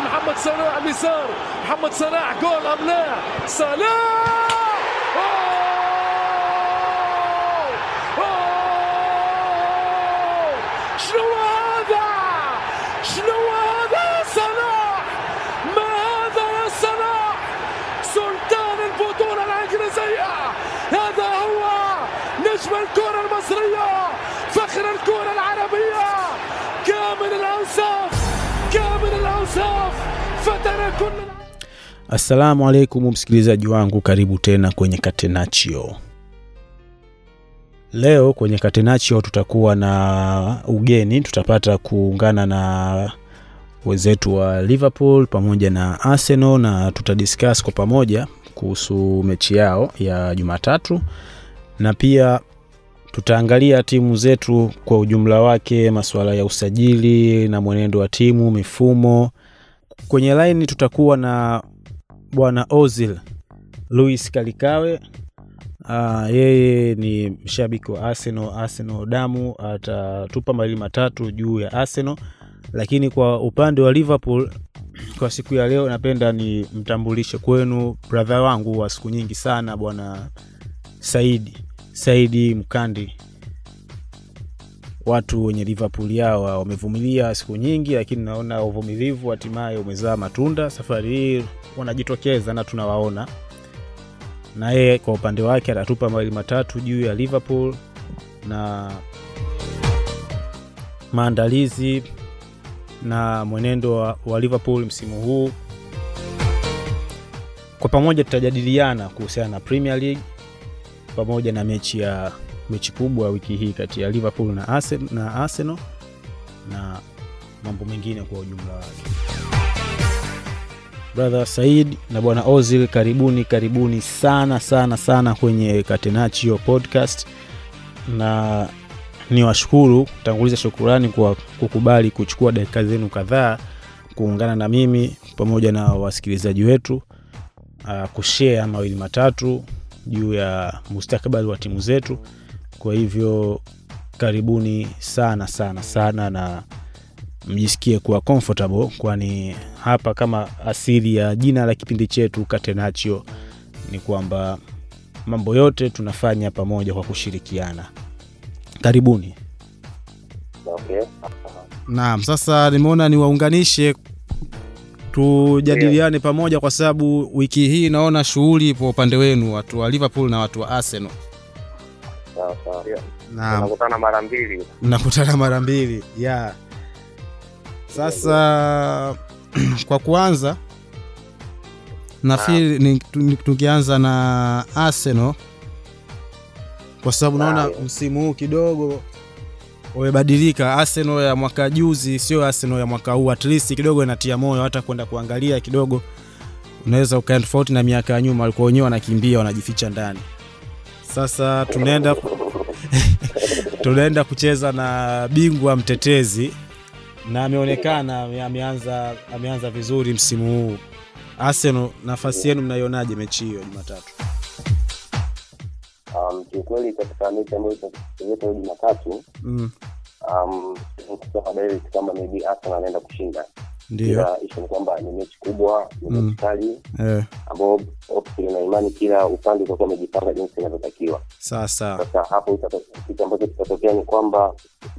محمد صلاح اليسار محمد صلاح جول ام لا صلاح! Assalamu alaikum msikilizaji wangu, karibu tena kwenye Katenachio. Leo kwenye Katenachio tutakuwa na ugeni, tutapata kuungana na wenzetu wa Liverpool pamoja na Arsenal na tutadiscuss kwa pamoja kuhusu mechi yao ya Jumatatu na pia tutaangalia timu zetu kwa ujumla wake, masuala ya usajili na mwenendo wa timu, mifumo. Kwenye laini tutakuwa na bwana Ozil Luis Kalikawe. Uh, yeye ni mshabiki wa Arsenal, Arsenal damu, atatupa mawili matatu juu ya Arsenal, lakini kwa upande wa Liverpool kwa siku ya leo napenda ni mtambulishe kwenu brother wangu wa siku nyingi sana bwana Saidi Saidi Mkandi. Watu wenye Liverpool yao wamevumilia siku nyingi, lakini naona uvumilivu hatimaye umezaa matunda. Safari hii wanajitokeza na tunawaona, na yeye kwa upande wake atatupa mawili matatu juu ya Liverpool na maandalizi na mwenendo wa, wa Liverpool msimu huu. Kwa pamoja tutajadiliana kuhusiana na Premier League pamoja na mechi ya mechi kubwa wiki hii kati ya Liverpool na Arsenal, na Arsenal na mambo mengine kwa ujumla wake. Brother Said na bwana Ozil, karibuni karibuni sana sana sana kwenye Catenaccio podcast, na ni washukuru kutanguliza shukurani kwa kukubali kuchukua dakika zenu kadhaa kuungana na mimi pamoja na wasikilizaji wetu uh, kushare mawili matatu juu ya mustakabali wa timu zetu. Kwa hivyo karibuni sana sana sana, na mjisikie kuwa comfortable, kwani hapa kama asili ya jina la kipindi chetu Catenaccio ni kwamba mambo yote tunafanya pamoja kwa kushirikiana. Karibuni. Okay. Naam, sasa nimeona niwaunganishe tujadiliane pamoja, kwa sababu wiki hii naona shughuli ipo upande wenu, watu wa Liverpool na watu wa Arsenal. Sawa sawa. nakutana mara mbili. nakutana mara mbili yeah. Sasa kwa kuanza nafikiri tukianza na Arsenal kwa sababu naona msimu huu kidogo umebadilika. Arsenal ya mwaka juzi sio Arsenal ya mwaka huu, at least kidogo inatia moyo, hata kwenda kuangalia kidogo unaweza ukaenda tofauti na miaka ya nyuma, walikuwa wenyewe wanakimbia wanajificha ndani. Sasa tunaenda tunaenda kucheza na bingwa mtetezi na ameonekana ameanza ameanza vizuri msimu huu. Arsenal, nafasi yenu mnaionaje mechi hiyo Jumatatu? Um, kiukweli katika mechi ambayo itachezeka hiyo Jumatatu, Mm, um, kusema direct maybe Arsenal anaenda kushinda. Ndio Ila ni kwamba ni mechi kubwa, ni Mm. mechi kali eh, ambao na imani kila upande utakuwa umejipanga jinsi inavyotakiwa. Sasa hapo kitu ambacho kitatokea ni kwamba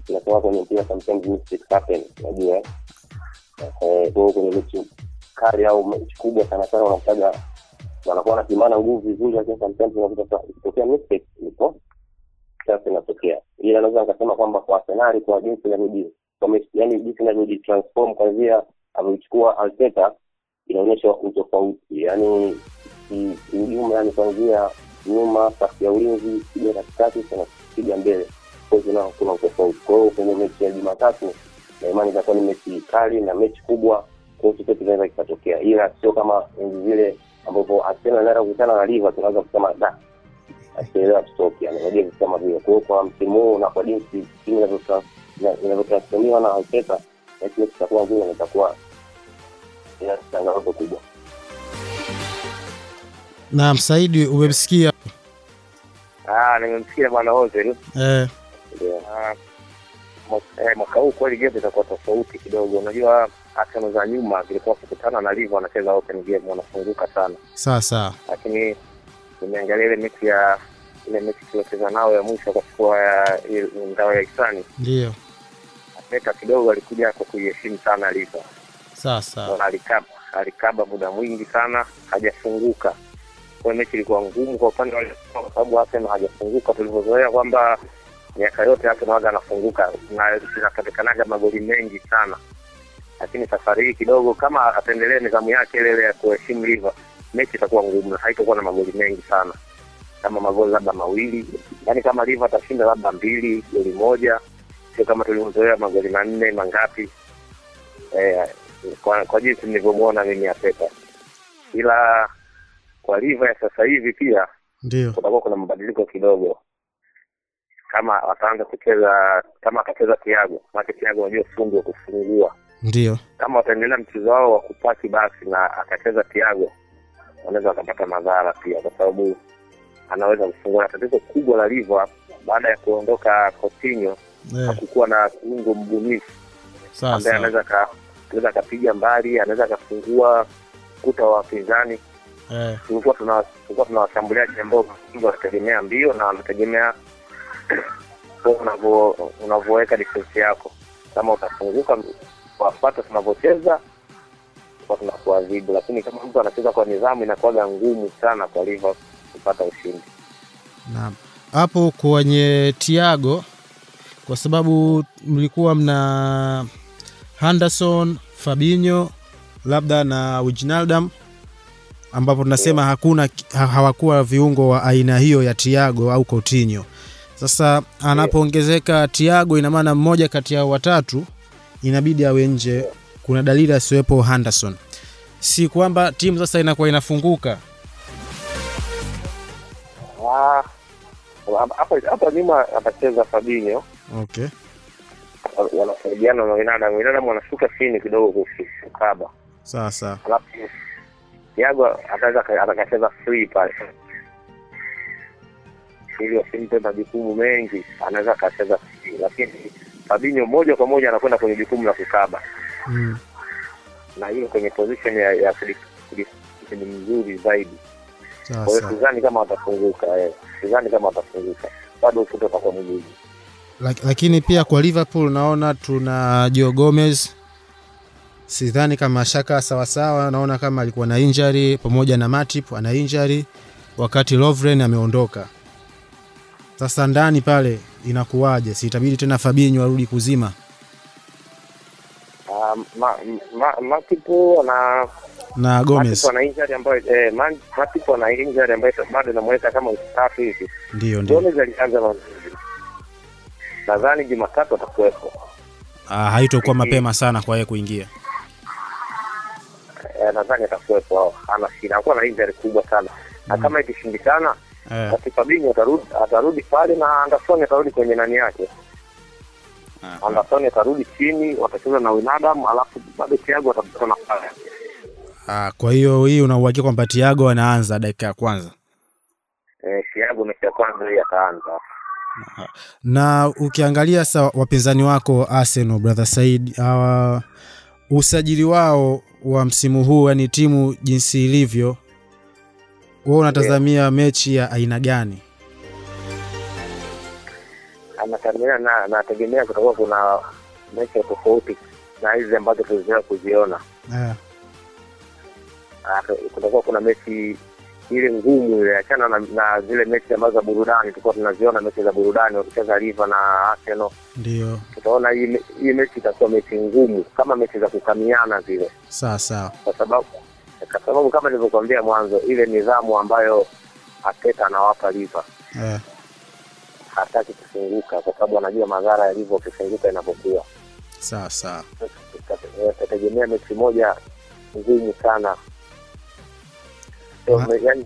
kinatoka kwenye mpira sometimes mistakes happen, unajua eh? Kwa kwenye mechi kali au mechi kubwa sana sana unakutaga wanakuwa wanapimana nguvu vizuri, lakini sometimes unakuta sa- ikitokea mistake ndipo sasa inatokea. Ila naweza nikasema kwamba kwa Arsenal kwa jinsi inavyoji yani jinsi inavyojitransform kwanzia amechukua Arteta inaonyesha utofauti, yani ki- kiujumla, yani kuanzia nyuma, safu ya ulinzi, piga katikati, sana, piga mbele, kuna- kuna utofauti. Kwa hiyo kwenye mechi ya Jumatatu na imani itakuwa ni mechi kali na mechi kubwa, chochote kinaweza kikatokea, ila sio kama enzi zile ambapo Arsenal anaenda kukutana na Liverpool, tunaweza kusema da asielewa tutoke, yani unajua vitu vile. Kwa hiyo kwa msimu huu na kwa jinsi timu inavyotransformiwa na Arteta, mechi mechi ngumu na itakuwa ina changamoto kubwa. Naam, Saidi, umemsikia Ah, nimemsikia bwana Ozil. eh, Yeah. Ah, mwaka- eh, mwaka huu kweli game itakuwa tofauti kidogo. Unajua Arsenal za nyuma zilikuwa kukutana na Liverpool wanacheza open game, wanafunguka sana, sawa sawa lakini nimeangalia ile mechi ya ile mechi tuliocheza nao ya mwisho kwa siku ya ngao ya hisani, ndio Arteta kidogo alikuja kwa kuiheshimu sana sawa sawa alikaba alikaba muda mwingi sana hajafunguka. Kwa mechi ilikuwa ngumu kwa upande wa kwa sababu Arsenal hajafunguka. Tulivyozoea kwamba miaka yote Arsenal waga anafunguka na zinapatikanaga magoli mengi sana, lakini safari hii kidogo, kama ataendelea nidhamu yake ile ile ya kuheshimu Liva, mechi itakuwa ngumu na haitakuwa na magoli mengi sana, kama magoli labda mawili, yaani kama Liva atashinda labda mbili goli moja, sio kama tulivyozoea magoli manne mangapi. Eh, kwa, kwa jinsi nilivyomwona mimi Arteta, ila kwa Liva ya sasa hivi pia ndio. kutakuwa kuna mabadiliko kidogo, kama wataanza kucheza kama atacheza Thiago, maana Thiago unajua fundi wa kufungua. ndio. Kama wataendelea mchezo wao wa kupaki basi na akacheza Thiago, wanaweza wakapata madhara pia, kwa sababu anaweza kufungua. Na tatizo kubwa la Liva baada ya kuondoka Coutinho, eh, hakukuwa na kiungo mbunifu ambaye anaweza ka- anaweza akapiga mbali, anaweza akafungua kuta wa wapinzani. eh, Tulikuwa tuna tulikuwa tuna washambuliaji ambao wanategemea mbio na wanategemea unavyo unavyoweka defense yako, kama utafunguka wapata tunavyocheza kwa tunakuadhibu, lakini kama mtu anacheza kwa nidhamu inakuwaga ngumu sana kwa Liverpool kupata ushindi. naam. Hapo kwenye Tiago kwa sababu mlikuwa mna Henderson, Fabinho labda na Wijnaldum ambapo tunasema hakuna hawakuwa viungo wa aina hiyo ya Tiago au Coutinho. Sasa anapoongezeka Tiago, ina maana mmoja kati ya watatu inabidi awe nje. Kuna dalili asiwepo Henderson, si kwamba timu sasa inakuwa inafunguka. Ah, hapa nyuma atacheza Fabinho, Okay, wanasaidiana na Wijnaldum. Wijnaldum wanashuka chini kidogo kukaba sawa sawa. alafu Thiago ataweza atakacheza free pale ili wasimpe majukumu mengi, anaweza akacheza free, lakini Fabinho moja kwa moja anakwenda kwenye jukumu la kukaba, Mm. na hiyo kwenye position ya, ya ni mzuri zaidi. Kwa hiyo sidhani kama watafunguka, eh, sidhani kama watafunguka, bado ukuta utakuwa mgumu. Lak- lakini pia kwa Liverpool naona tuna Joe Gomez, sidhani kama shaka sawasawa. Naona kama alikuwa na injury pamoja na Matip ana injury, wakati Lovren ameondoka. Sasa ndani pale inakuwaje? Si itabidi tena Fabinho arudi kuzima Uh, ma, ma, Matipo na na Gomez? Ana injury ambayo eh, Man- ana injury ambayo bado inamweka kama hivi Ndio, ndio. Gomez alianza mazuri, nadhani Jumatatu atakuwepo. Ah, haitokuwa mapema sana kwa yeye kuingia. Eh, nadhani atakuwepo, ana shida, anakuwa na injury kubwa sana na kama ikishindikana, Eh, Fabinho atarudi atarudi pale na Anderson atarudi kwenye nani yake. Anderson atarudi chini, watacheza na Wijnaldum, alafu bado Thiago atapata nafasi. ah, kwa hiyo hii una uhakika kwamba Thiago anaanza dakika ya kwanza? Eh, Thiago mechi ya kwanza hii ataanza. Na ukiangalia sa wapinzani wako Arsenal, brother Said, hawa usajili wao wa msimu huu, yani timu jinsi ilivyo, wewe unatazamia mechi ya aina gani? Anatamia na nategemea kutakuwa kuna mechi ya tofauti na hizi ambazo tulizoea kuziona. Eh, Ah, kutakuwa kuna mechi ile ngumu ile, achana na, na zile mechi ambazo za burudani tulikuwa tunaziona, mechi za burudani wakicheza Liva na Arsenal. ndio Tutaona hii mechi itakuwa mechi ngumu kama mechi za kukamiana zile, sawa sawa. kwa sababu kwa sababu kama nilivyokuambia mwanzo, ile nidhamu ambayo Arteta anawapa Liva yeah. hataki kufunguka, kwa sababu anajua madhara yalivyo ukifunguka inapokuwa sawa sawa. tutategemea mechi moja ngumu sana yani,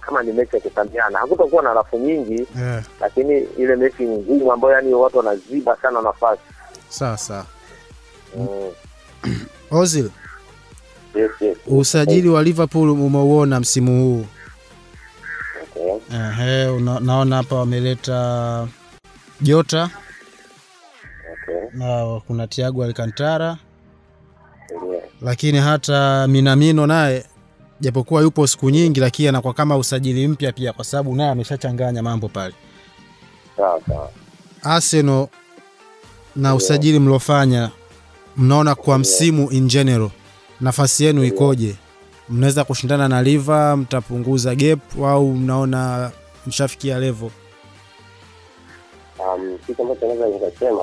kama ni mechi ya kutamiana hakutakuwa na rafu nyingi yeah. lakini ile mechi ngumu ambayo yani watu wanaziba sana nafasi sawa. mm. Ozil, yes, yes. usajili wa Liverpool umeuona msimu huu? Okay. Ehe, una, naona hapa wameleta Jota Okay. na kuna Thiago Alcantara yeah. lakini hata Minamino naye japokuwa yupo siku nyingi, lakini anakuwa kama usajili mpya pia, kwa sababu naye ameshachanganya mambo pale. sawa sawa. Arsenal na usajili mliofanya, mnaona kwa msimu in general nafasi yenu ikoje? Mnaweza kushindana na Liver? Mtapunguza gap au mnaona mshafikia level? Um, kitu ambacho naweza nikasema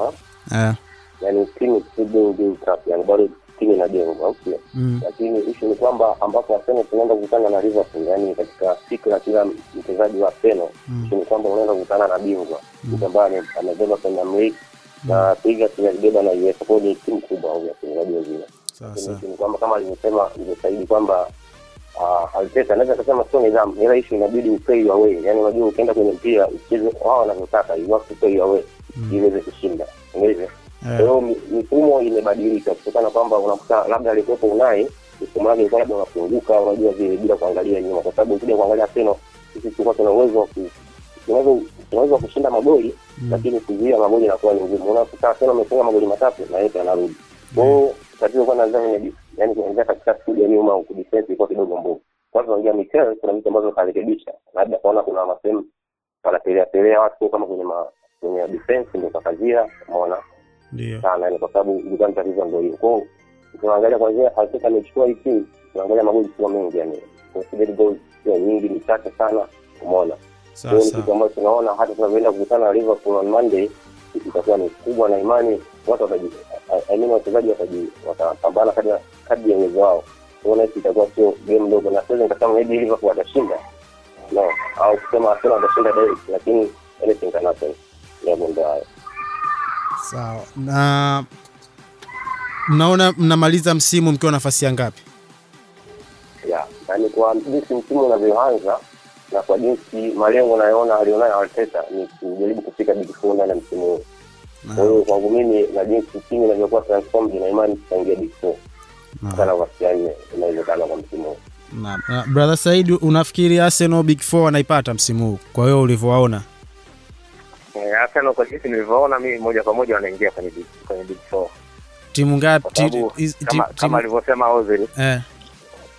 yeah, yani timu bado timu inajengwa au sio? mm, lakini ishu ni kwamba ambapo Arsenal tunaenda kukutana na Liverpool, yani katika fikra kila mchezaji wa Arsenal Mm. ishu ni kwamba unaenda kukutana na bingwa mtu ambaye amebeba Premier League na Tigers alibeba na UEFA, kwa ni timu kubwa au wachezaji sawa Lakini sawa. issue ni kwamba kama alivyosema ilivyosaidi kwamba uh, Arteta anaweza kusema sio nidhamu, ila ishu inabidi uplay away. yani unajua ukienda kwenye mpira ucheze wao wanavyotaka, you have to play away mm. ili uweze kushinda, umeelewa? Kwa Eh, hiyo mifumo imebadilika kutokana kwamba unakuta labda alikuwepo Unai mfumo wake ilikuwa labda unapunguka, unajua vile bila kuangalia nyuma, kwa sababu ukija kuangalia Arsenal sisi tulikuwa tuna uwezo wa tunaweza kushinda magoli lakini kuzuia magoli inakuwa ni ngumu. Unakuta Arsenal amefunga magoli matatu na yote yanarudi. Kwa hiyo tatizo kwa nadhani yani kuanzia katika studio nyuma huko defense ilikuwa kidogo mbovu. Kwanza unaingia Mikel, kuna vitu ambavyo karekebisha, labda kaona kuna masehemu wanapelea pelea watu kama kwenye ma, kwenye defense ndio kakazia, umeona. Sana yani, kwa sababu ilikuwa ni tatizo ndio hiyo. Kwa hiyo tunaangalia kwanzia Arteta amechukua hii timu, tunaangalia magoli sio mengi yani, considered goals sio nyingi, ni chache sana, umeona. Sasa ni kitu ambacho tunaona hata tunavyoenda kukutana na Liverpool on Monday itakuwa ni kubwa, na imani watu wataji, I mean wachezaji wataji watapambana kadri kadri ya uwezo wao. Unaona hii itakuwa sio game ndogo, na sasa nikasema maybe Liverpool watashinda no, au kusema Arsenal watashinda direct, lakini anything can happen. Ndio ndio hayo. Sawa. Na mnaona mnamaliza msimu mkiwa nafasi ya ngapi? yani kwa jinsi msimu unavyoanza na kwa jinsi malengo nayoona alionayo Arteta ni kujaribu kufika big four ndani ya msimu huu. Kwa hiyo kwangu mimi na jinsi timu inavyokuwa transformed na imani tutaingia big four sana nafasi ya nne inawezekana kwa msimu huu. Na, na, brother Said, unafikiri Arsenal big four wanaipata msimu huu? Kwa hiyo ulivyowaona? Eh, Arsenal kwa jinsi nilivyoona mimi moja kwa moja wanaingia kwenye big kwenye big four Timu ngapi? kama, kama alivyosema Ozil eh,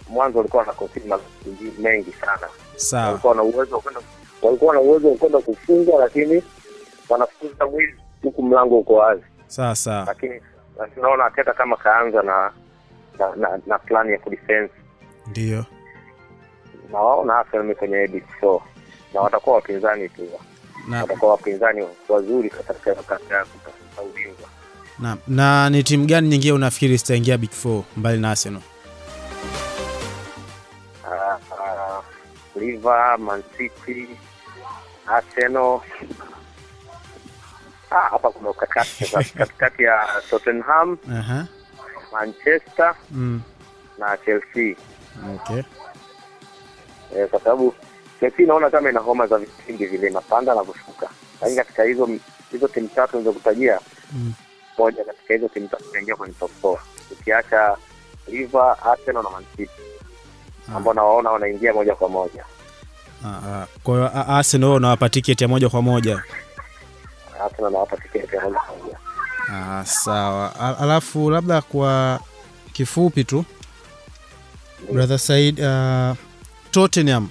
mwanzo walikuwa na magoli mengi sana. sawa. Walikuwa na uwezo wa kwenda walikuwa na uwezo wa kwenda kufunga, lakini wanafunga mwili huku mlango uko wazi. Sawa sawa. lakini tunaona Arteta kama kaanza na na, na, na plani ya kudefense Ndio. na waona Arsenal kwenye big four na watakuwa wapinzani Na, watakuwa wapinzani wazuri katika katika kutafuta ubingwa. na, na ni timu gani nyingine unafikiri zitaingia big four mbali na Arsenal? Uh, uh, Liver, Man City, Arsenal. Ah, hapa kuna ukakati katikati ya Tottenham, Aha. Manchester Mm. na Chelsea. Okay. eh, kwa sababu Chelsea naona kama ina homa za vipindi vile inapanda na kushuka, lakini katika hizo hizo timu tatu nilizokutajia Mm. moja katika hizo timu tatu inaingia kwenye top four, ukiacha Liver, Arsenal na Man City ambao nawaona wanaingia moja kwa moja. Ah, ah. Kwa hiyo A- Arsenal unawapa tiketi ya moja kwa moja. Arsenal nawapa tiketi ya moja kwa moja. Ah, sawa. Alafu labda kwa kifupi tu brother Said, uh, Tottenham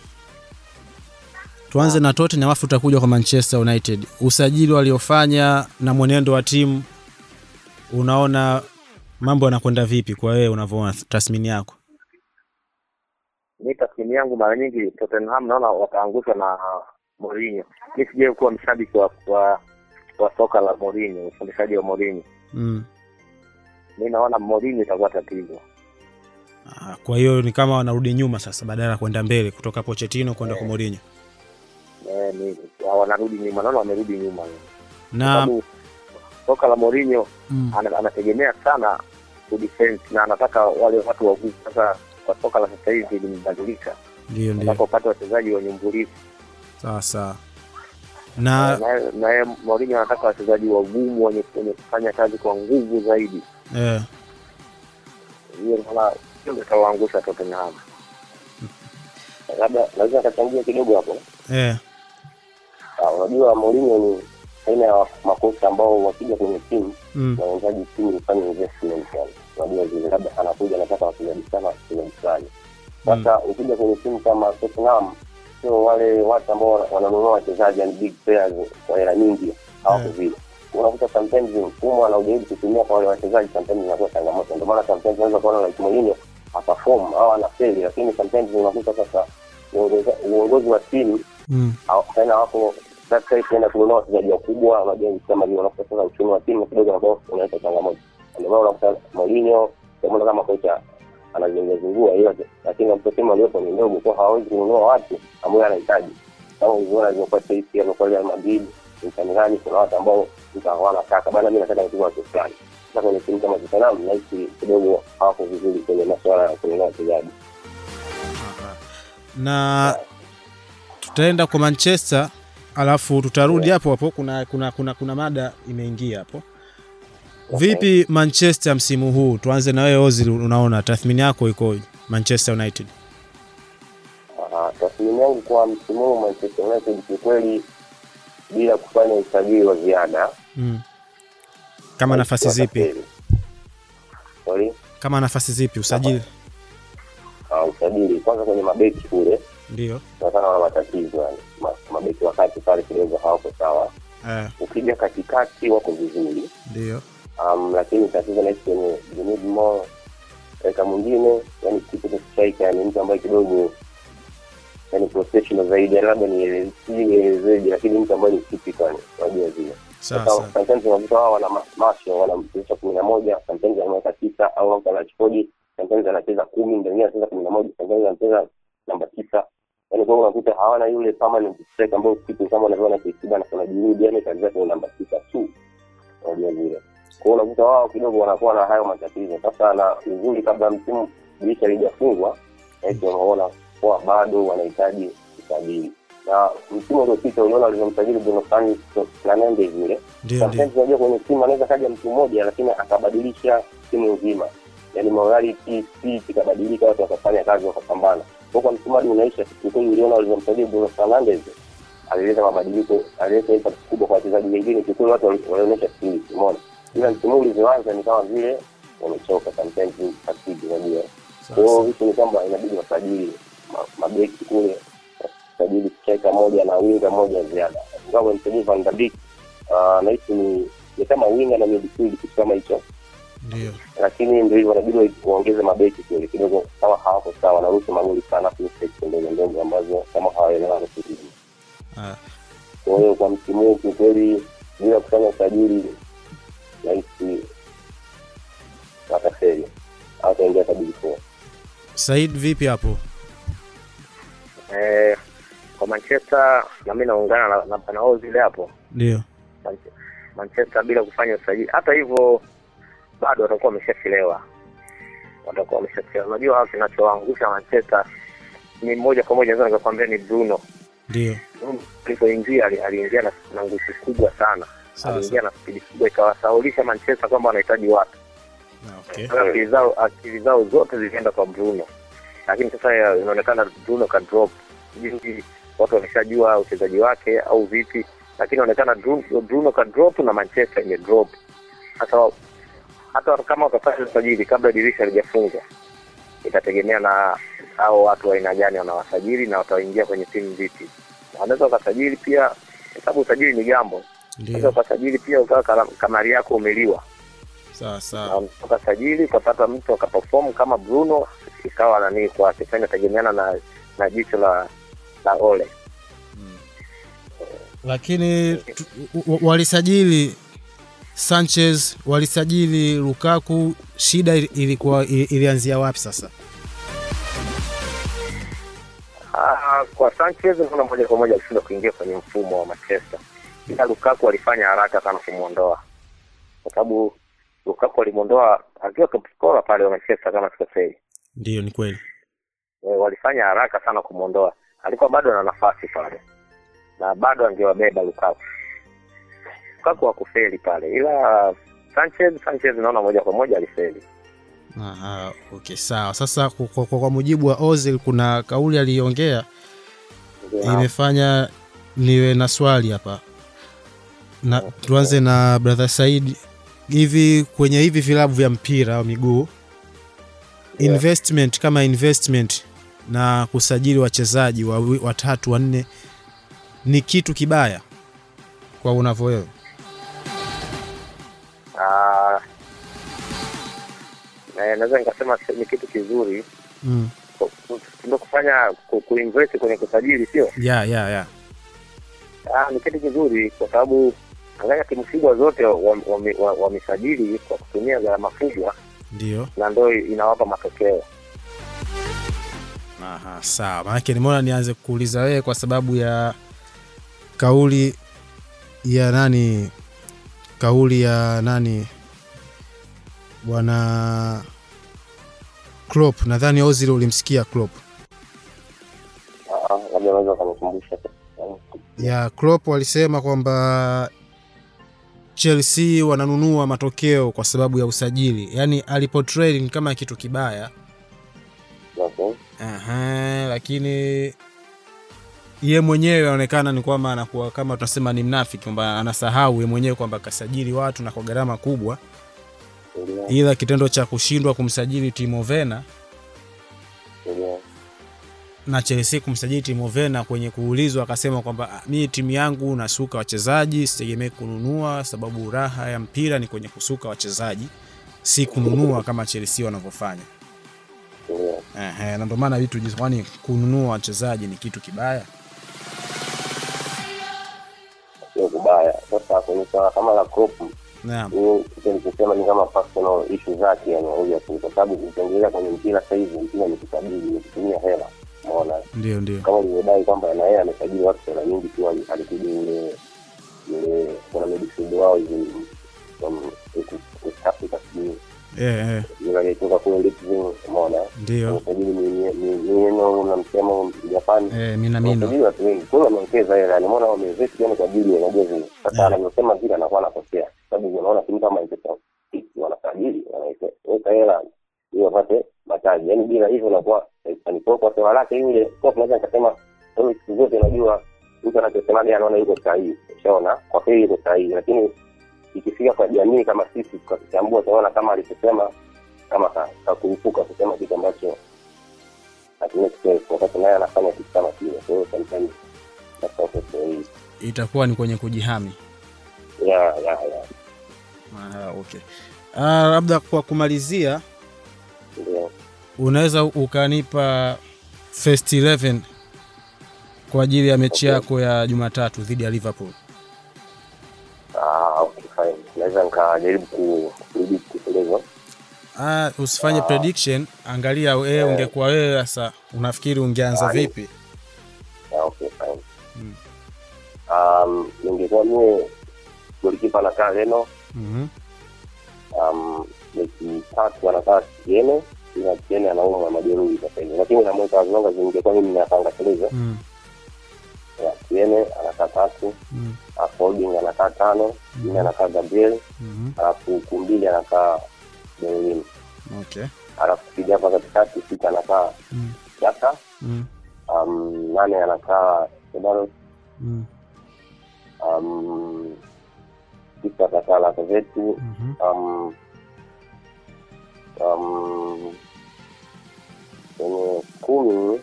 tuanze na Tottenham alafu tutakuja kwa Manchester United. Usajili waliofanya na mwenendo wa timu, unaona mambo yanakwenda vipi kwa wewe unavyoona, tathmini yako? Mi tathmini yangu mara nyingi Tottenham naona wataangushwa na Mourinho. Mi sijawahi kuwa mshabiki wa, wa, wa soka la Mourinho, ufundishaji wa Mourinho. Mm. Mi naona Mourinho itakuwa tatizo. Ah, kwa hiyo ni kama wanarudi nyuma sasa badala ya kwenda mbele kutoka Pochettino kwenda kwa Mourinho. Eh, ni wanarudi nyuma, naona wamerudi nyuma Na soka la Mourinho mm, anategemea sana kudefense na anataka wale watu wa. Sasa kwa soka la sasa hivi limebadilika, ndio ndio. unapopata wachezaji wenye mbulifu sasa. Na na na Mourinho anataka wachezaji wagumu wenye wenye kufanya kazi kwa nguvu zaidi. eh, Hiyo naona hiyo itawaangusha Tottenham. Labda lazima nikachangia kidogo hapo. eh, unajua Mourinho ni aina ya makocha ambao wakija kwenye timu mm. wanahitaji timu ifanye investment yani unajua zile, labda anakuja anataka wachezaji sana wachezaji fulani. Sasa ukija kwenye timu kama Tottenham sio wale watu ambao wananunua wachezaji yani big players kwa hela nyingi hawako vile unakuta sometimes mfumo anaujaribu kutumia kwa wale wachezaji sometimes inakuwa changamoto. Ndio maana sometimes unaweza kuona like Mourinho aperform au anafeli lakini sometimes unakuta sasa uongozi wa timu Mm. tena wako sasa kuenda kununua wachezaji wakubwa unajua kama vile unakuta sasa uchumi wa timu kidogo ambao unaleta changamoto. Ndio maana unakuta Mourinho kama kama kocha anazingazingua ila lakini unakuta timu aliyopo ni ndogo kwa hawezi kununua watu ambao anahitaji kama ulivyoona alivyokuwa Chelsea alivyokuwa Real Madrid Inter kuna watu ambao mtu kaka bana mimi nataka kuchukua watu fulani. Sasa kwenye timu kama Tottenham nahisi kidogo hawako vizuri kwenye masuala ya kununua wachezaji. Na tutaenda kwa manchester alafu tutarudi hapo hapo kuna, kuna, kuna, kuna mada imeingia hapo. Vipi manchester msimu huu? Tuanze na wewe ozil unaona tathmini yako iko manchester united? Tathmini yangu kwa msimu huu Manchester United kiukweli, bila kufanya usajili wa ziada. Mm. kama nafasi zipi. Sorry, kama nafasi zipi usajili? Ah, usajili. Kwanza kwenye mabeki kule ndio. Sana wana matatizo yani, mabeki wakati pale kidogo hawako sawa. eh, Ukija katikati wako vizuri, ndio. Um, lakini tatizo nahisi kwenye you need eka mwingine, yani kitu cha yani mtu ambaye kidogo yani professional zaidi, yani labda ni nielezeje, lakini mtu ambaye ni typical, unajua zile sometimes unakuta wao wana ma- macho wanamchezesha kumi na moja sometimes anaweka tisa au labda anachukodi sometimes anacheza kumi ndio anacheza kumi na moja sometimes anacheza namba tisa yaani kwa unakuta hawana yule permanent striker ambao kitu kama unavyoona Kisiba na kuna juhudi yani kazi yake ni namba tisa tu. Unajua vile. Kwa hiyo unakuta wao kidogo wanakuwa na hayo matatizo. Sasa na uzuri kabla msimu dirisha lijafungwa eti unaona kuwa bado wanahitaji usajili na msimu uliopita uliona walivyomsajili Bruno Fernandes ndio sometimes unajua kwenye timu anaweza kaja mtu mmoja lakini akabadilisha timu nzima. Yani morality ikabadilika watu wakafanya kazi wakapambana kwa msimu unaisha kikweli uliona walivyomsajili Bruno Fernandes alileta mabadiliko alileta impact kubwa kwa wachezaji wengine kikweli watu walionyesha spirit umeona ila msimu ulivyoanza ni kama vile wamechoka sometimes fatigue unajua. Kwa hiyo vitu ni kwamba inabidi wasajili mabeki kule wasajili striker moja na winga moja ziada. Ingawa wamsajili Van der Beek ah, nahisi ni ni kama winga na midfield kitu kama hicho ndio. Lakini ndio hivyo inabidi waongeze mabeki kweli kidogo kama hawako sawa wanaruhusu magoli sana ndogo ndogo ambazo kama hawaelewani vizuri Ah, kwa hiyo kwa msimu huu kiukweli bila kufanya usajili rahisi watafeli hawataingia four said vipi hapo? Eh, kwa Manchester na mimi naungana na, na, na Ozil hapo. Ndio. Manche- Manchester bila kufanya usajili. Hata hivyo bado watakuwa wameshachelewa, watakuwa wameshachelewa. Unajua kinachoangusha Manchester ni moja kwa moja, naweza nikakwambia ni Bruno. ndio. Alipoingia aliingia na, nguvu kubwa sana, aliingia na spidi kubwa, ikawasaulisha Manchester kwamba wanahitaji watu. Okay. Akili zao akili zao zote zilienda kwa Bruno, lakini sasa inaonekana Bruno ka drop, sijui watu wameshajua uchezaji wake au vipi, lakini inaonekana Bruno, Bruno ka drop na Manchester ime drop. Sasa hata kama utafanya usajili kabla dirisha lijafungwa, itategemea na hao watu wa aina gani wanawasajili na wataingia kwenye timu vipi. Wanaweza wakasajili pia, sababu usajili ni jambo, unaweza ukasajili pia ukawa kamari yako umeliwa sawa sawa mtoka ukapata mtu akaperform kama Bruno ikawa nanii kwake. Inategemeana na na jicho la la Ole. lakini walisajili sanchez walisajili lukaku shida ilikuwa ilianzia wapi sasa? Aa, kwa Sanchez naona moja kwa moja alishindwa kuingia kwenye mfumo wa Manchester, ila Lukaku alifanya haraka sana kumwondoa, kwa sababu Lukaku alimwondoa akiwa top scorer pale wa Manchester kama sikosei. ndio ni kweli. E, walifanya haraka sana kumwondoa, alikuwa bado ana nafasi pale. Na bado angewabeba Lukaku. Lukaku hakufeli pale, ila Sanchez Sanchez naona moja kwa moja alifeli. Aha, okay sawa. Sasa kwa, kwa, kwa mujibu wa ozil kuna kauli aliongea imefanya niwe na swali hapa. Na tuanze na brother Said hivi kwenye hivi vilabu vya mpira wa miguu Yeah. investment kama investment na kusajili wachezaji watatu watatu wanne ni kitu kibaya kwa unavyowewe Ah, na- naweza nikasema ni kitu kizuri. Mm. Ndio kufanya kuinvest kwenye kusajili sio? Yeah, yeah, yeah. Ah, ni kitu kizuri kwa sababu angalia timu kubwa zote wamesajili wa, wa, wamesajili kwa kutumia gharama kubwa. Ndio. Na ndo inawapa matokeo. Aha, sawa. Maanake nimeona nianze kuuliza wewe kwa sababu ya kauli ya nani kauli ya nani? Bwana Klopp. Nadhani Ozil ulimsikia Klopp. Ah, ya Klopp walisema kwamba Chelsea wananunua matokeo kwa sababu ya usajili. Yaani aliportray ni kama kitu kibaya. Okay. Aha, lakini ye mwenyewe anaonekana ni kwamba anakuwa kama tunasema ni mnafiki kwamba anasahau ye mwenyewe kwamba kasajili watu na kwa gharama kubwa, ila kitendo cha kushindwa kumsajili Timo Werner na Chelsea kumsajili Timo Werner kwenye kuulizwa akasema kwamba "Ah, mi timu yangu nasuka wachezaji, sitegemei kununua, sababu raha ya mpira ni kwenye kusuka wachezaji, si kununua kama Chelsea wanavyofanya. Na ndio maana vitu kwani kununua wachezaji ni kitu kibaya? Sio kubaya. Sasa kwenye swala kama la crop Naam. ni kitu ni kama personal issue zake yani huja tu kwa sababu ukiongelea kwenye mpira sasa hivi mpira ni kusajili ni kutumia hela umeona Ndio, ndio. kama ulivyodai kwamba na yeye amesajili watu hela nyingi tu alikuja ile ile kuna midfield wao hivi Africa sijui Eh, eh, yule kule Leipzig umeona ndio. amesajili mieno unamsema Japani Eh, Minamino. wamesajili watu wengi. Kwa wamewekeza hela nimeona wameinvest yani kwa ajili ya vile. Sasa anavyosema vile anakuwa anakosea sababu unaona kitu kama wanasajili wanaweka hela. Ili wapate mataji. Yani bila hivyo unakuwa ni kwa kwa lake yule. Kwa tunaweza nikasema wewe siku zote unajua mtu anachosemaga anaona yuko sahihi. Ushaona? Kwa kweli yuko sahihi. Lakini ikifika kwa jamii kama sisi tukakichambua tunaona kama alichosema kama kakurupuka kusema kitu ambacho hatumia sense wakati naye anafanya kitu kama kile kwa hiyo sometimes that's also very Itakuwa ni kwenye kujihami. yeah yeah yeah Ah, okay. Ah, labda kwa kumalizia yeah. unaweza ukanipa first 11 kwa ajili ya mechi Okay. yako ya Jumatatu dhidi ya Liverpool. ah okay fine naweza nikajaribu kurudi kueleza Ah, usifanye prediction, angalia wewe yeah. ungekuwa wewe sasa unafikiri ungeanza vipi? okay fine Mm. um ningekuwa mimi golikipa anakaa Leno Mhm. um mechi tatu anakaa Kiene, ila Tiene anaumwa majeruhi sasa hivi lakini namweka as long ningekuwa mimi napanga television Mhm. ya Kiene anakaa tatu Mhm. uh, anakaa tano mimi anakaa Gabriel Mhm. alafu kumbili anakaa Bellerin Okay. alafu kija hapa katikati sita anakaa Mm. Jaka Mm. um, nane anakaa Sebaros Mm. um, tisa atakaa Lakaveti mm -hmm. um, um, kwenye kumi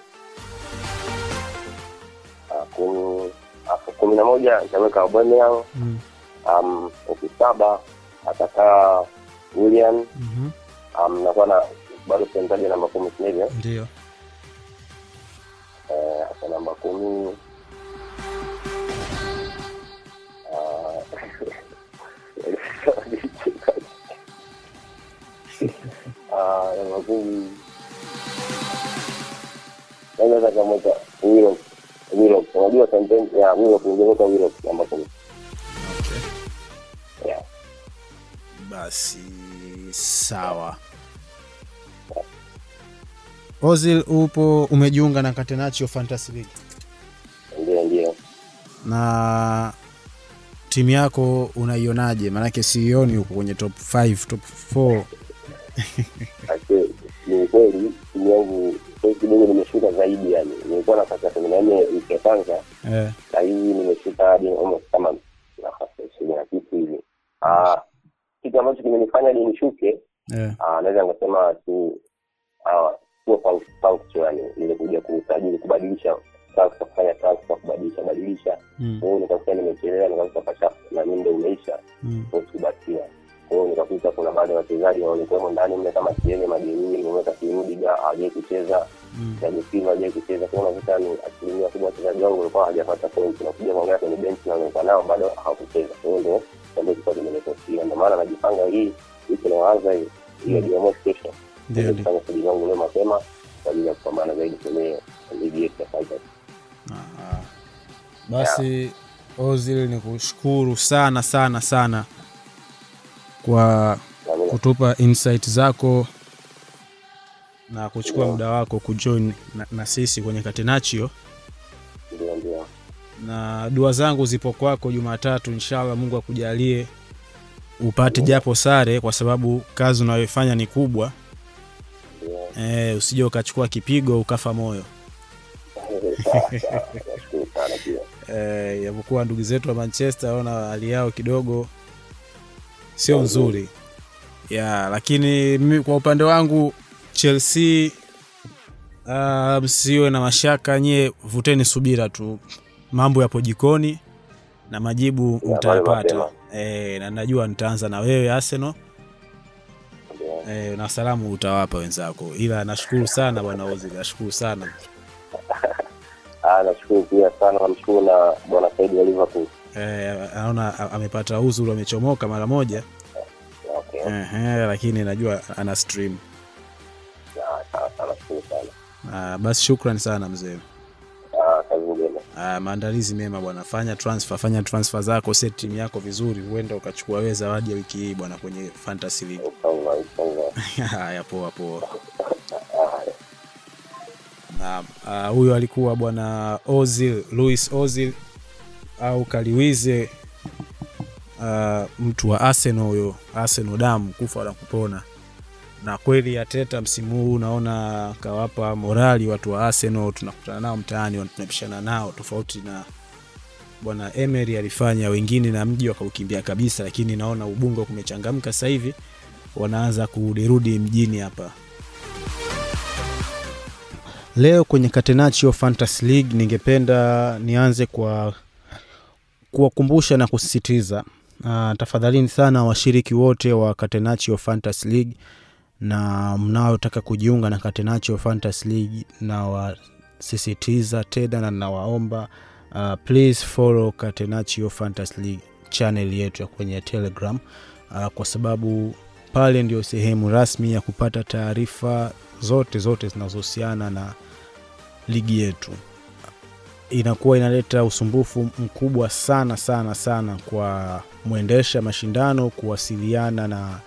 uh, kumi kumi na moja itaweka Aubameyang Mm. um, huku saba atakaa William. Mhm. um, nakuwa na bado sijamtaja namba kumi sinivyo Ndio. eh, namba kumi. Ah, namba kumi. Naweza kamweka Willock Willock unajua sentence ya Willock ungeweka Willock namba kumi Basi sawa. Ozil upo umejiunga na Catenaccio Fantasy League ndio ndio na timu yako unaionaje? Maanake sioni huko kwenye top 5, top 4. Ni kweli timu yangu kidogo nimeshuka zaidi yani nilikuwa nafasi ya kumi na nne wiki ya kwanza sahizi nimeshuka hadi almost kama nafasi ya ishirini na kitu ambacho kimenifanya nishuke ah, naweza nikasema tu ah, function yani ile kusajili kubadilisha transfer kufanya transfer kubadilisha badilisha. Mm, kwa nikakuta nimechelewa nikakuta pasha na mimi ndio umeisha. Mm, kwa kubakia kwa nikakuta kuna baadhi ya wachezaji walikuwemo ndani mle kama Kiele Majeruhi nimeweka Kirudiga hawajai kucheza. Mm. Thiago Silva hawajai kucheza. Kwao unakuta ni asilimia kubwa wachezaji wangu walikuwa hawajapata pointi nakuja kuangalia kwenye benchi na walikuwa nao bado hawakucheza. Kwao hiyo ndio kimenitokea ndio maana najipanga hii wiki inayoanza hii ile Mm. Jumamosi kesho kufanya shughuli zangu leo mapema kwa ajili ya kupambana zaidi kwenye ligi yetu ya Fighters. Ah, ah. Basi Ozil ni kushukuru sana sana sana kwa kutupa insight zako na kuchukua muda wako kujoin na, na sisi kwenye Catenaccio na dua zangu zipo kwako Jumatatu, inshallah Mungu akujalie upate japo sare, kwa sababu kazi unayoifanya ni kubwa. ndio E, usije ukachukua kipigo ukafa moyo. E, japokuwa ndugu zetu wa Manchester ona hali yao kidogo sio nzuri ya, lakini mimi kwa upande wangu Chelsea, uh, msiwe na mashaka nyie, vuteni subira tu, mambo yapo jikoni na majibu Ya, mtayapata. E, na najua nitaanza na wewe Arsenal Ndio. e, na salamu utawapa wenzako, ila nashukuru sana bwana Ozil, nashukuru sana Ah, nashukuru pia sana namshukuru na bwana Saidi wa Liverpool e, naona a- amepata uzuri, amechomoka mara moja okay Ehe, lakini najua ana stream. Ah, Ah, basi shukrani sana mzee. Ah, maandalizi mema bwana, fanya transfer, fanya transfer zako, set timu yako vizuri, huenda ukachukua wewe zawadi ya wiki hii bwana kwenye fantasy league. Haya, poa poa. Ah, huyo alikuwa bwana Ozil, Luis Ozil au Kaliwize, uh, mtu wa Arsenal huyo, Arsenal damu kufa na kupona. Na kweli Ateta msimu huu naona kawapa morali watu wa Arsenal, tunakutana nao mtaani, tunapishana nao, tofauti na bwana Emery alifanya wengine na mji wakaukimbia kabisa, lakini naona Ubungo kumechangamka sasa hivi, wanaanza kurudirudi mjini hapa. Leo kwenye Catenaccio Fantasy League ningependa nianze kwa kuwakumbusha na kusisitiza uh, tafadhalini sana washiriki wote wa Catenaccio Fantasy League na mnaotaka kujiunga na Catenaccio Fantasy League na wasisitiza tena na nawaomba uh, please follow Catenaccio Fantasy League channel yetu ya kwenye Telegram uh, kwa sababu pale ndio sehemu rasmi ya kupata taarifa zote zote zinazohusiana na ligi yetu. Inakuwa inaleta usumbufu mkubwa sana sana sana kwa mwendesha mashindano kuwasiliana na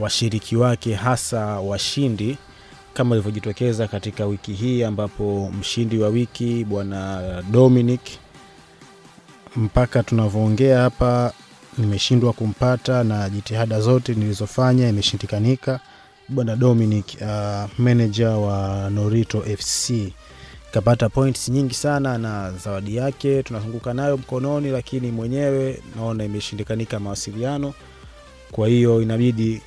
washiriki wake, hasa washindi, kama ilivyojitokeza katika wiki hii ambapo mshindi wa wiki bwana Dominic, mpaka tunavyoongea hapa, nimeshindwa kumpata na jitihada zote nilizofanya imeshindikanika bwana Dominic uh, manager wa Norito FC kapata points nyingi sana na zawadi yake tunazunguka nayo mkononi, lakini mwenyewe naona imeshindikanika mawasiliano. Kwa hiyo inabidi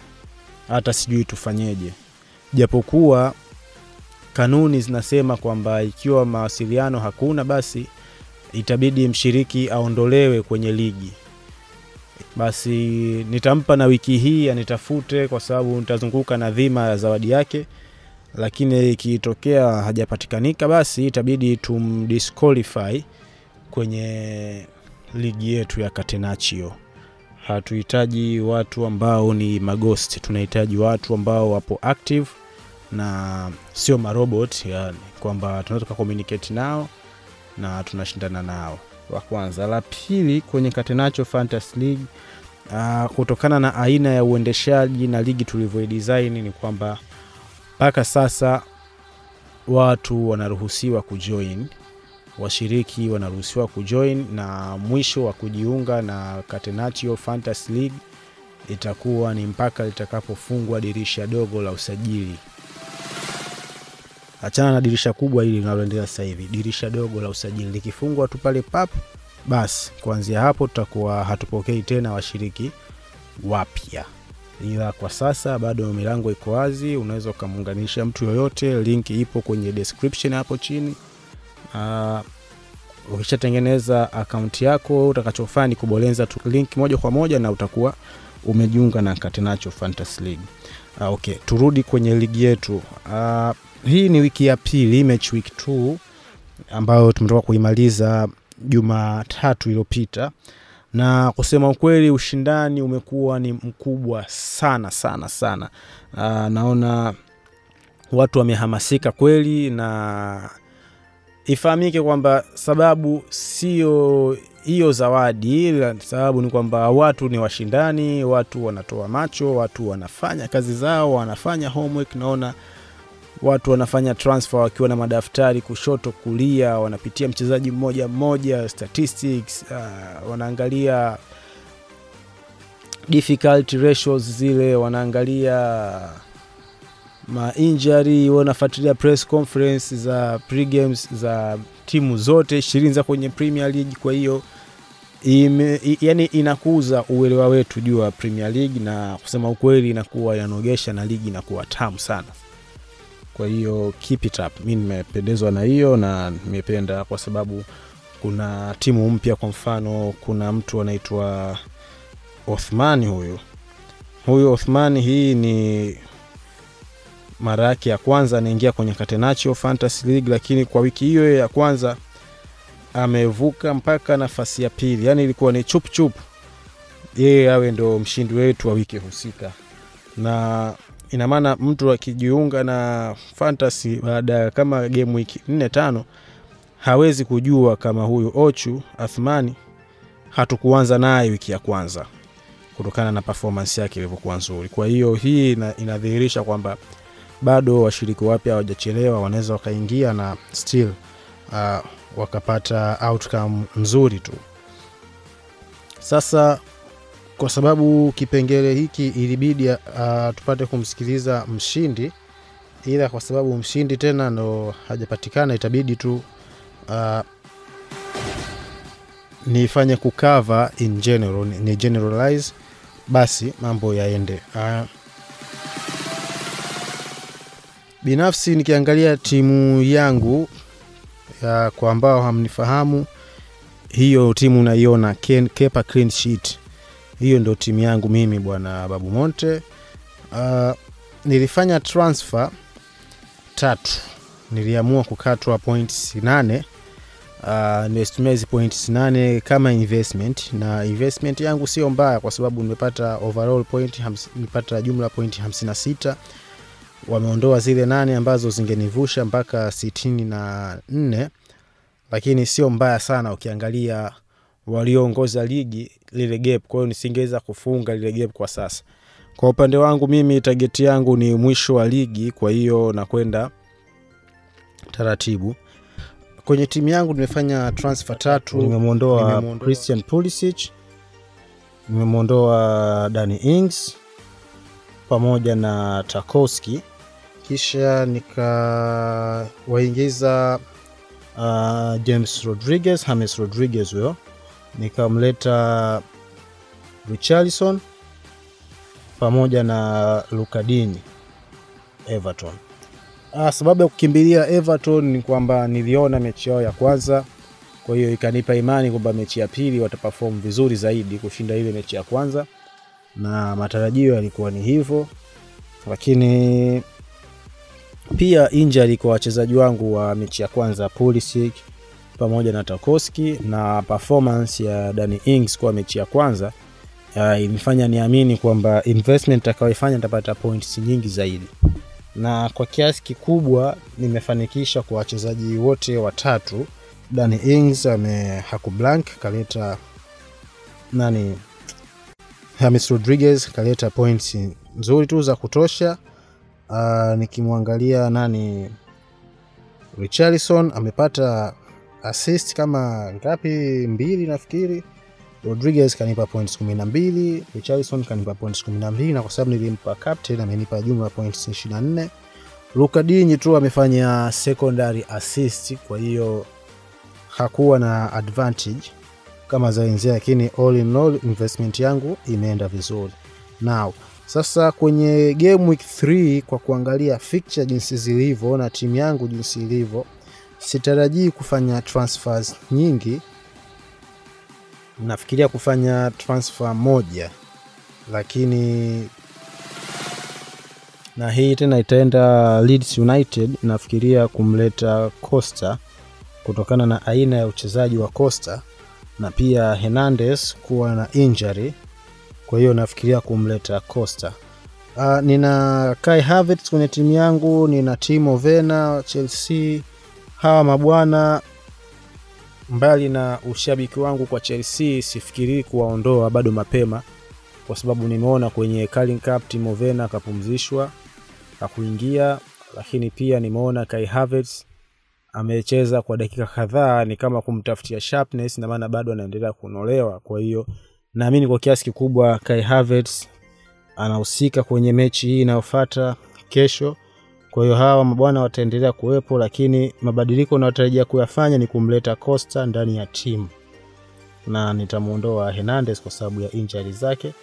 hata sijui tufanyeje, japokuwa kanuni zinasema kwamba ikiwa mawasiliano hakuna, basi itabidi mshiriki aondolewe kwenye ligi basi nitampa na wiki hii anitafute kwa sababu nitazunguka na dhima ya zawadi yake, lakini ikitokea hajapatikanika, basi itabidi tumdisqualify kwenye ligi yetu ya Catenaccio. Hatuhitaji watu ambao ni maghost, tunahitaji watu ambao wapo active na sio marobot, yani kwamba tunaweza communicate nao na tunashindana nao. Wa kwanza. La pili kwenye Catenaccio Fantasy League uh, kutokana na aina ya uendeshaji na ligi tulivyoidesign ni kwamba mpaka sasa watu wanaruhusiwa kujoin, washiriki wanaruhusiwa kujoin, na mwisho wa kujiunga na Catenaccio Fantasy League itakuwa ni mpaka litakapofungwa dirisha dogo la usajili. Achana na dirisha kubwa hili linaloendelea sasa hivi, dirisha dogo la usajili. Likifungwa tu pale pap, basi kuanzia hapo tutakuwa hatupokei tena washiriki wapya. Ila kwa sasa bado milango iko wazi. Unaweza ukamuunganisha mtu yoyote. Link ipo kwenye description hapo chini uh, ukishatengeneza akaunti yako utakachofanya ni kubonyeza tu link moja kwa moja na utakuwa umejiunga na Catenaccio Fantasy League. Uh, okay, turudi kwenye ligi yetu. Uh, hii ni wiki ya pili, match week 2 ambayo tumetoka kuimaliza Jumatatu iliyopita, na kusema ukweli ushindani umekuwa ni mkubwa sana sana sana. Uh, naona watu wamehamasika kweli na ifahamike kwamba sababu sio hiyo zawadi, sababu ni kwamba watu ni washindani, watu wanatoa macho, watu wanafanya kazi zao, wanafanya homework. Naona watu wanafanya transfer wakiwa na madaftari kushoto kulia, wanapitia mchezaji mmoja mmoja, statistics uh, wanaangalia difficulty ratios zile, wanaangalia ma injury, wanafuatilia press conference za pre-games za timu zote ishirini za kwenye Premier League. Kwa hiyo yani inakuza uelewa wetu juu ya Premier League, na kusema ukweli inakuwa inanogesha na ligi inakuwa tamu sana. Kwa hiyo keep it up. Mi nimependezwa na hiyo na nimependa kwa sababu kuna timu mpya. Kwa mfano, kuna mtu anaitwa Othmani. Huyu huyu Othmani, hii ni mara yake ya kwanza anaingia kwenye Catenaccio Fantasy League, lakini kwa wiki hiyo ya kwanza amevuka mpaka nafasi ya pili, yaani ilikuwa ni chup chup. Yeye awe ndo mshindi wetu wa wiki husika, na ina maana mtu akijiunga na fantasy baada ya kama game wiki nne tano hawezi kujua kama huyu Ochu Athmani hatukuanza naye wiki ya kwanza kutokana na performance yake ilivyokuwa nzuri. Kwa hiyo hii inadhihirisha kwamba bado washiriki wapya hawajachelewa, wanaweza wakaingia na still uh, wakapata outcome nzuri tu. Sasa kwa sababu kipengele hiki ilibidi uh, tupate kumsikiliza mshindi, ila kwa sababu mshindi tena ndo hajapatikana, itabidi tu uh, nifanye kukava in general, ni generalize basi mambo yaende. Uh, binafsi nikiangalia timu yangu ya, kwa ambao hamnifahamu, hiyo timu naiona Kepa clean sheet, hiyo ndo timu yangu mimi bwana Babu Monte. Uh, nilifanya transfer tatu, niliamua kukatwa points nane Uh, nimetumia hizi points nane kama investment na investment yangu sio mbaya, kwa sababu nimepata overall point nimepata jumla point 56. Wameondoa zile nane ambazo zingenivusha mpaka sitini na nne, lakini sio mbaya sana ukiangalia walioongoza ligi lile gap. Kwa hiyo nisingeweza kufunga lile gap kwa sasa. Kwa upande wangu mimi tageti yangu ni mwisho wa ligi, kwa hiyo nakwenda taratibu kwenye timu yangu nimefanya transfer tatu. Nimemwondoa Christian Pulisic, nimemwondoa Dani Ings pamoja na Tarkowski, kisha nikawaingiza uh, James Rodriguez, James Rodriguez huyo, nikamleta Richarlison pamoja na Lukadini Everton. Ah, sababu ya kukimbilia Everton ni kwamba niliona mechi yao ya kwanza, kwa hiyo ikanipa imani kwamba mechi ya pili wataperform vizuri zaidi kushinda ile mechi ya kwanza, na matarajio yalikuwa ni hivyo, lakini pia injury kwa wachezaji wangu wa mechi ya kwanza Pulisic pamoja na Tarkowski na performance ya Dani Ings kwa mechi ya kwanza uh, niamini kwamba investment atakayoifanya nitapata points nyingi zaidi na kwa kiasi kikubwa nimefanikisha kwa wachezaji wote watatu. Danny Ings ame hakublank kaleta nani, James Rodriguez kaleta points nzuri tu za kutosha. Uh, nikimwangalia nani Richarlison amepata assist kama ngapi, mbili nafikiri. Rodriguez kanipa points kumi na mbili, Richarlison kanipa points kumi na mbili na kwa sababu nilimpa captain amenipa jumla points ishirini na nne. Lukadinyi tu amefanya secondary assist, kwa hiyo hakuwa na advantage kama za lakini all in all investment yangu imeenda vizuri. Now sasa kwenye game week 3 kwa kuangalia fixture jinsi zilivyo na timu yangu jinsi ilivyo, sitarajii kufanya transfers nyingi. Nafikiria kufanya transfer moja, lakini na hii tena itaenda Leeds United. Nafikiria kumleta Costa kutokana na aina ya uchezaji wa Costa na pia Hernandez kuwa na injury, kwa hiyo nafikiria kumleta Costa. Uh, nina Kai Havertz kwenye timu yangu, nina Timo Werner Chelsea. Hawa mabwana, mbali na ushabiki wangu kwa Chelsea, sifikirii kuwaondoa bado mapema, kwa sababu nimeona kwenye Carling Cup Timo Werner akapumzishwa hakuingia, lakini pia nimeona Kai Havertz amecheza kwa dakika kadhaa, ni kama kumtafutia sharpness, na maana bado anaendelea kunolewa. Kwa hiyo naamini kwa kiasi kikubwa Kai Havertz anahusika kwenye mechi hii inayofuata kesho. Kwa hiyo hawa mabwana wataendelea kuwepo, lakini mabadiliko nayotarajia kuyafanya ni kumleta Costa ndani ya timu na nitamwondoa Hernandez kwa sababu ya injury zake.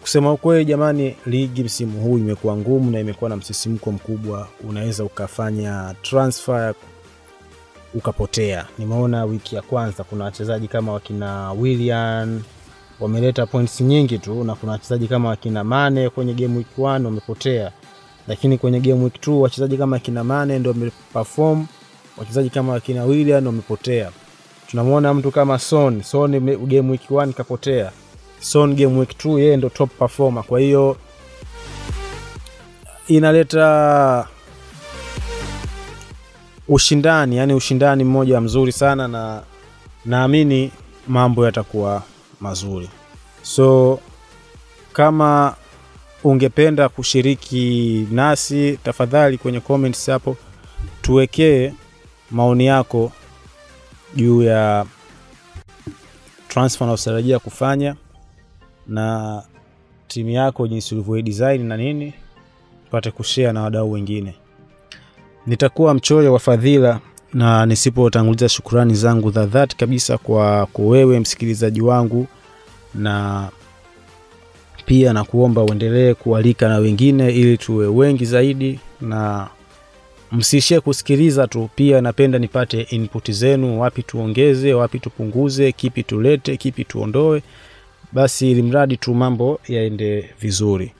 Kusema ukweli, jamani, ligi msimu huu imekuwa ngumu na imekuwa na msisimko mkubwa. Unaweza ukafanya transfer ukapotea. Nimeona wiki ya kwanza kuna wachezaji kama wakina Willian wameleta points nyingi tu, na kuna wachezaji kama wakina Mane kwenye game week 1 wamepotea, lakini kwenye game week 2 wachezaji kama wakina Mane ndio wameperform, wachezaji kama wakina Willian wamepotea. Tunamwona mtu kama Son, Son game week 1 kapotea Son game week 2 yeye ndo top performer. Kwa hiyo inaleta ushindani, yani ushindani mmoja mzuri sana, na naamini mambo yatakuwa mazuri. So kama ungependa kushiriki nasi, tafadhali kwenye comments hapo tuwekee maoni yako juu ya transfer unaotarajia kufanya na timu yako jinsi ulivyo design na nini, tupate kushare na wadau wengine. Nitakuwa mchoyo wa fadhila na nisipotanguliza shukurani zangu za dhati kabisa kwa wewe msikilizaji wangu, na pia na kuomba uendelee kualika na wengine ili tuwe wengi zaidi, na msiishie kusikiliza tu. Pia napenda nipate input zenu, wapi tuongeze, wapi tupunguze, kipi tulete, kipi tuondoe basi ili mradi tu mambo yaende vizuri.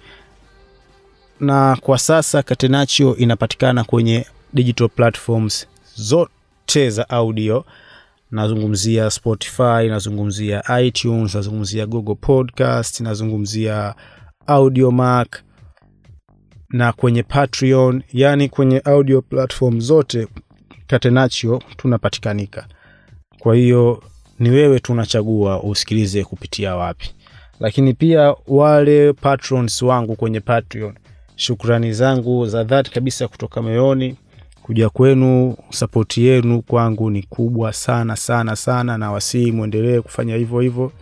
Na kwa sasa Catenaccio inapatikana kwenye digital platforms zote za audio. Nazungumzia Spotify, nazungumzia iTunes, nazungumzia Google Podcast, nazungumzia Audiomack na kwenye Patreon, yani kwenye audio platform zote Catenaccio tunapatikanika. Kwa hiyo ni wewe tunachagua usikilize kupitia wapi, lakini pia wale patrons wangu kwenye Patreon, shukrani zangu za dhati kabisa kutoka moyoni kuja kwenu. Sapoti yenu kwangu ni kubwa sana sana sana, na wasii mwendelee kufanya hivyo hivyo.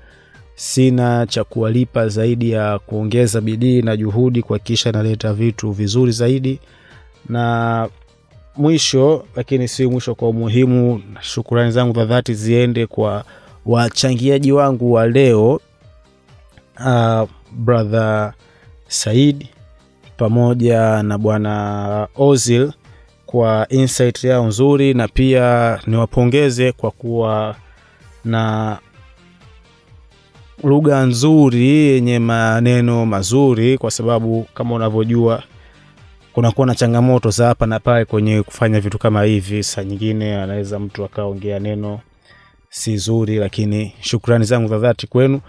Sina cha kuwalipa zaidi ya kuongeza bidii na juhudi kuhakikisha naleta vitu vizuri zaidi. Na mwisho lakini si mwisho kwa umuhimu, shukurani zangu za dhati ziende kwa wachangiaji wangu wa leo, uh, brother Said pamoja na bwana Ozil kwa insight yao nzuri, na pia niwapongeze kwa kuwa na lugha nzuri yenye maneno mazuri, kwa sababu kama unavyojua kunakuwa na changamoto za hapa na pale kwenye kufanya vitu kama hivi. Saa nyingine anaweza mtu akaongea neno si zuri, lakini shukrani zangu za dhati kwenu.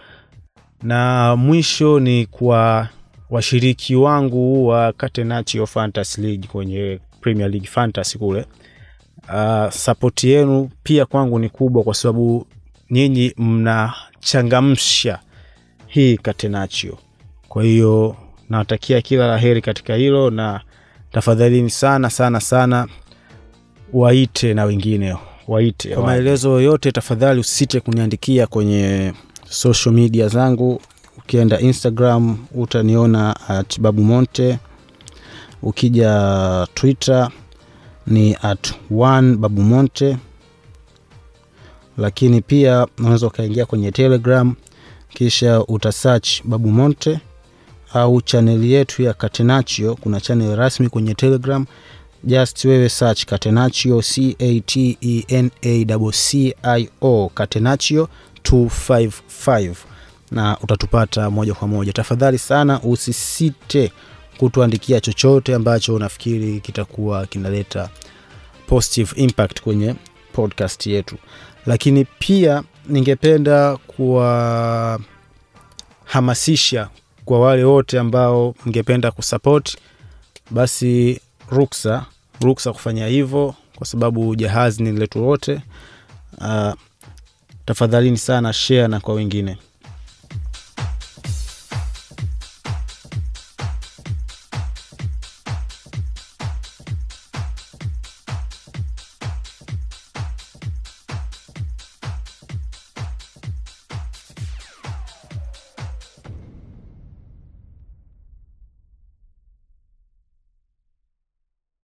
Na mwisho ni kwa washiriki wangu wa Catenaccio Fantasy League kwenye Premier League Fantasy kule. Uh, sapoti yenu pia kwangu ni kubwa, kwa sababu nyinyi mnachangamsha hii Catenaccio. Kwa hiyo nawatakia kila la heri katika hilo, na tafadhalini sana sana sana waite na wengine waite. Kwa maelezo yoyote, tafadhali usite kuniandikia kwenye social media zangu. Ukienda Instagram utaniona at Babu Monte, ukija Twitter ni at one Babu Monte, lakini pia unaweza ukaingia kwenye Telegram kisha utasearch babu monte au chaneli yetu ya catenaccio kuna chaneli rasmi kwenye telegram. Just wewe search catenaccio c a t e n a c i o catenaccio 255 na utatupata moja kwa moja. Tafadhali sana usisite kutuandikia chochote ambacho unafikiri kitakuwa kinaleta positive impact kwenye podcast yetu. Lakini pia ningependa kuwahamasisha kwa wale wote ambao mngependa kusupport basi ruksa ruksa kufanya hivyo kwa sababu jahazi ni letu wote. Uh, tafadhalini sana share na kwa wengine